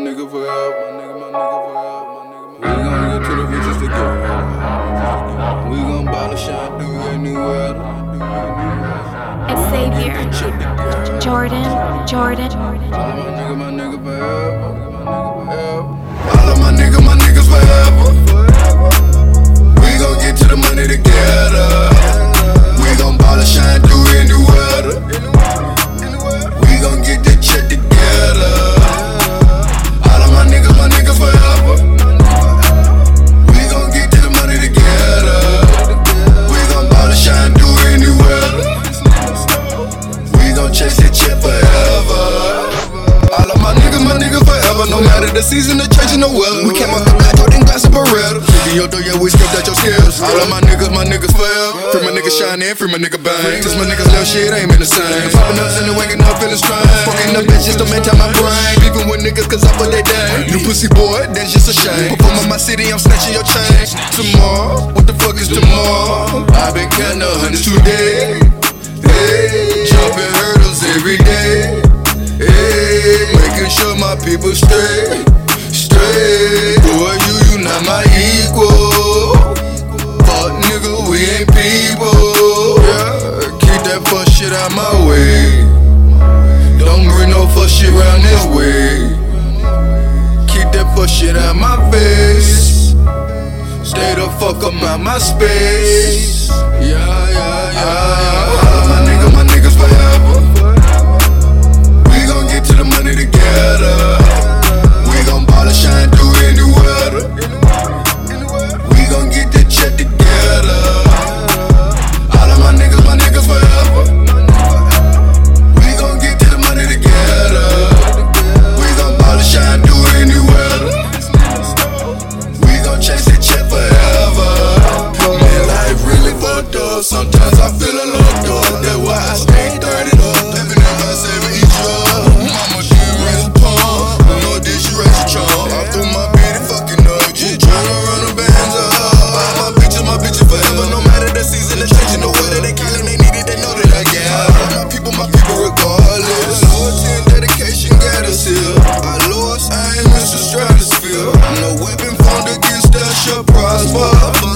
nigga forever. My nigga, my nigga forever. My nigga, my nigga. We gon' get to the riches together. We gon' and shine through any weather. It's Xavier. Jordan, Jordan. All of my nigga, my nigga forever. All of my nigga, my niggas forever. We gon' get to the money together. My niggas, forever. No matter the season, the change, and the weather. We came out the black Jordan glass of Beretta. Nigga, yo, do yeah, we skipped out your skills. All of my niggas, my niggas forever. Free my nigga shine in, free my nigga bang. Cause my niggas love shit ain't been the same. Popping up and waking up feeling strange. Fucking the bitches to maintain my brain. Beefing with niggas cause I put they day. New pussy boy, that's just a shame. Perform on my city, I'm snatching your chain. Tomorrow, what the fuck is tomorrow? I've been counting the hundreds today. Hey, jumping hurdles every day. My people straight, straight. Boy, you, you not my equal. Fuck nigga, we ain't people. Yeah, keep that fuck shit out my way. Don't bring no fuck shit round this way. Keep that fuck shit out my face. Stay the fuck up out my space. Yeah, yeah, yeah. All Sometimes I feel alone, dog. That's why I stay 30 up. Living in my saving each other. Mama, she raised a pump. No did she raise a chump. I threw my bitty fucking up. Just tryna run the bands up. All my bitches, my bitches forever. No matter the season, the changing the weather. They calling, they need it, they know that I got it. My people, my people regardless. Loyalty and dedication got us here. I lost, I ain't Mr. Stratosphere. No weapon formed against us shall prosper.